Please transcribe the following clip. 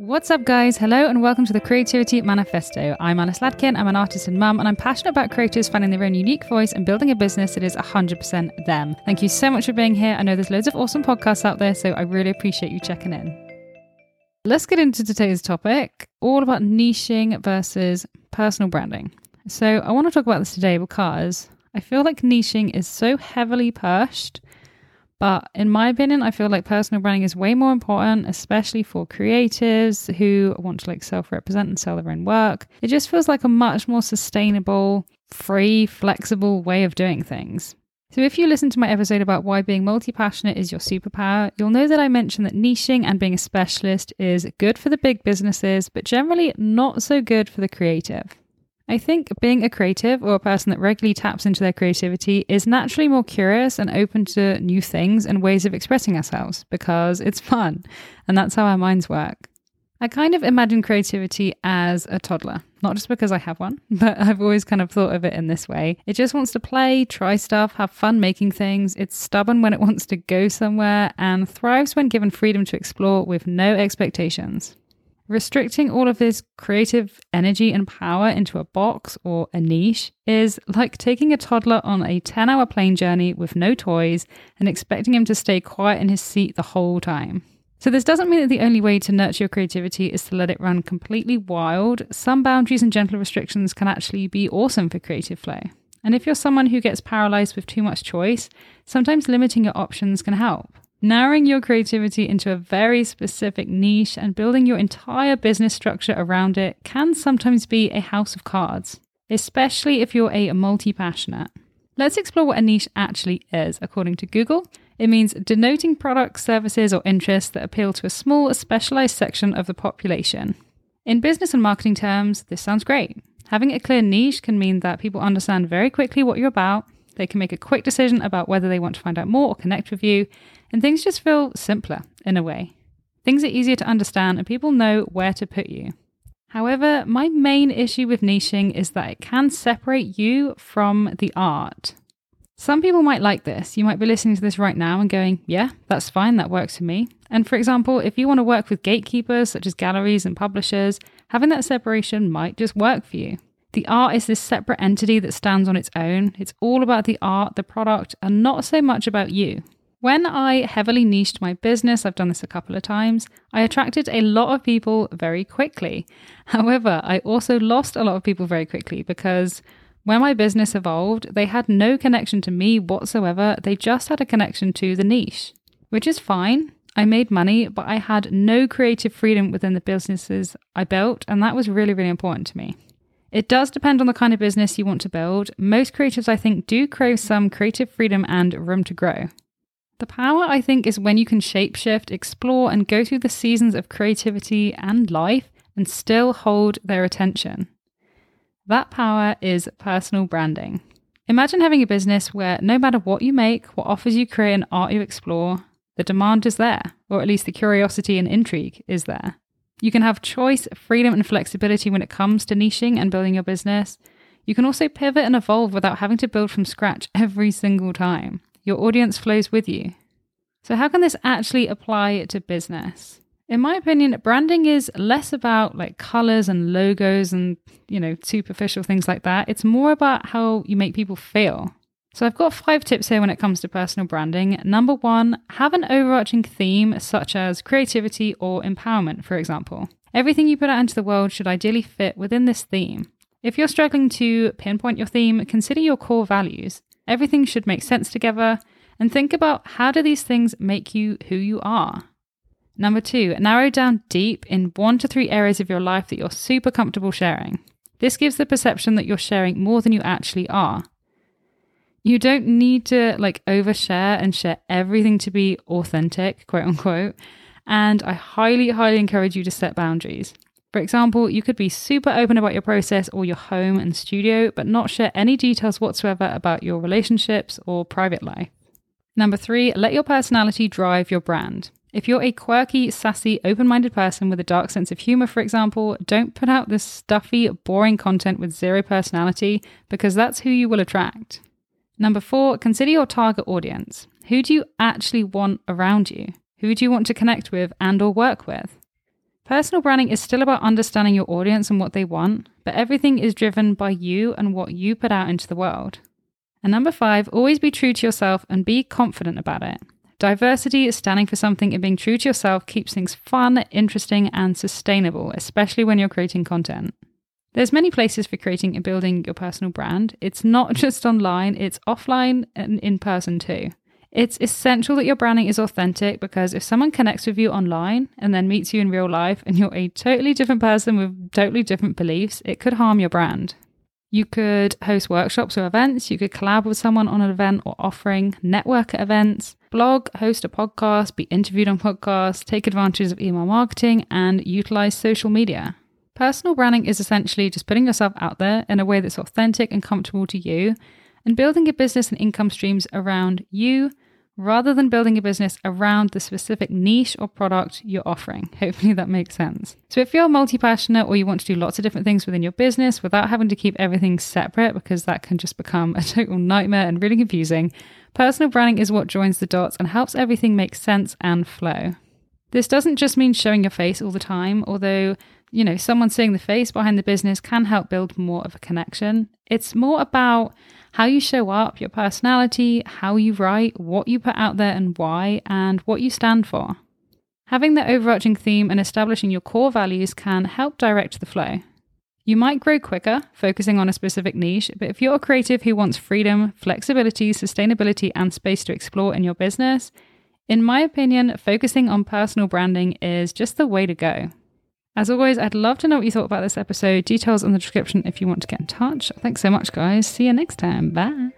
What's up, guys? Hello, and welcome to the Creativity Manifesto. I'm Alice Ladkin. I'm an artist and mum, and I'm passionate about creators finding their own unique voice and building a business that is 100% them. Thank you so much for being here. I know there's loads of awesome podcasts out there, so I really appreciate you checking in. Let's get into today's topic all about niching versus personal branding. So, I want to talk about this today because I feel like niching is so heavily pushed but in my opinion, I feel like personal branding is way more important, especially for creatives who want to like self represent and sell their own work. It just feels like a much more sustainable, free, flexible way of doing things. So, if you listen to my episode about why being multi passionate is your superpower, you'll know that I mentioned that niching and being a specialist is good for the big businesses, but generally not so good for the creative. I think being a creative or a person that regularly taps into their creativity is naturally more curious and open to new things and ways of expressing ourselves because it's fun. And that's how our minds work. I kind of imagine creativity as a toddler, not just because I have one, but I've always kind of thought of it in this way. It just wants to play, try stuff, have fun making things. It's stubborn when it wants to go somewhere and thrives when given freedom to explore with no expectations. Restricting all of this creative energy and power into a box or a niche is like taking a toddler on a 10 hour plane journey with no toys and expecting him to stay quiet in his seat the whole time. So, this doesn't mean that the only way to nurture your creativity is to let it run completely wild. Some boundaries and gentle restrictions can actually be awesome for creative flow. And if you're someone who gets paralyzed with too much choice, sometimes limiting your options can help. Narrowing your creativity into a very specific niche and building your entire business structure around it can sometimes be a house of cards, especially if you're a multi passionate. Let's explore what a niche actually is. According to Google, it means denoting products, services, or interests that appeal to a small, specialized section of the population. In business and marketing terms, this sounds great. Having a clear niche can mean that people understand very quickly what you're about, they can make a quick decision about whether they want to find out more or connect with you, and things just feel simpler in a way. Things are easier to understand and people know where to put you. However, my main issue with niching is that it can separate you from the art. Some people might like this. You might be listening to this right now and going, yeah, that's fine, that works for me. And for example, if you want to work with gatekeepers such as galleries and publishers, having that separation might just work for you. The art is this separate entity that stands on its own. It's all about the art, the product, and not so much about you. When I heavily niched my business, I've done this a couple of times, I attracted a lot of people very quickly. However, I also lost a lot of people very quickly because when my business evolved, they had no connection to me whatsoever. They just had a connection to the niche, which is fine. I made money, but I had no creative freedom within the businesses I built, and that was really, really important to me. It does depend on the kind of business you want to build. Most creatives, I think, do crave some creative freedom and room to grow. The power, I think, is when you can shapeshift, explore, and go through the seasons of creativity and life and still hold their attention. That power is personal branding. Imagine having a business where no matter what you make, what offers you create, and art you explore, the demand is there, or at least the curiosity and intrigue is there. You can have choice, freedom, and flexibility when it comes to niching and building your business. You can also pivot and evolve without having to build from scratch every single time. Your audience flows with you. So, how can this actually apply to business? In my opinion, branding is less about like colors and logos and, you know, superficial things like that. It's more about how you make people feel. So, I've got five tips here when it comes to personal branding. Number one, have an overarching theme such as creativity or empowerment, for example. Everything you put out into the world should ideally fit within this theme. If you're struggling to pinpoint your theme, consider your core values. Everything should make sense together and think about how do these things make you who you are. Number two, narrow down deep in one to three areas of your life that you're super comfortable sharing. This gives the perception that you're sharing more than you actually are. You don't need to like overshare and share everything to be authentic, quote unquote. And I highly, highly encourage you to set boundaries. For example, you could be super open about your process or your home and studio, but not share any details whatsoever about your relationships or private life. Number three, let your personality drive your brand. If you're a quirky, sassy, open minded person with a dark sense of humor, for example, don't put out this stuffy, boring content with zero personality because that's who you will attract. Number four, consider your target audience. Who do you actually want around you? Who do you want to connect with and or work with? Personal branding is still about understanding your audience and what they want, but everything is driven by you and what you put out into the world. And number five, always be true to yourself and be confident about it. Diversity is standing for something and being true to yourself keeps things fun, interesting, and sustainable, especially when you're creating content. There's many places for creating and building your personal brand. It's not just online, it's offline and in person too. It's essential that your branding is authentic because if someone connects with you online and then meets you in real life and you're a totally different person with totally different beliefs, it could harm your brand. You could host workshops or events, you could collab with someone on an event or offering, network at events, blog, host a podcast, be interviewed on podcasts, take advantage of email marketing, and utilize social media. Personal branding is essentially just putting yourself out there in a way that's authentic and comfortable to you and building a business and income streams around you rather than building a business around the specific niche or product you're offering. Hopefully that makes sense. So, if you're multi passionate or you want to do lots of different things within your business without having to keep everything separate, because that can just become a total nightmare and really confusing, personal branding is what joins the dots and helps everything make sense and flow. This doesn't just mean showing your face all the time, although you know, someone seeing the face behind the business can help build more of a connection. It's more about how you show up, your personality, how you write, what you put out there and why, and what you stand for. Having the overarching theme and establishing your core values can help direct the flow. You might grow quicker, focusing on a specific niche, but if you're a creative who wants freedom, flexibility, sustainability, and space to explore in your business, in my opinion, focusing on personal branding is just the way to go. As always, I'd love to know what you thought about this episode. Details in the description if you want to get in touch. Thanks so much, guys. See you next time. Bye.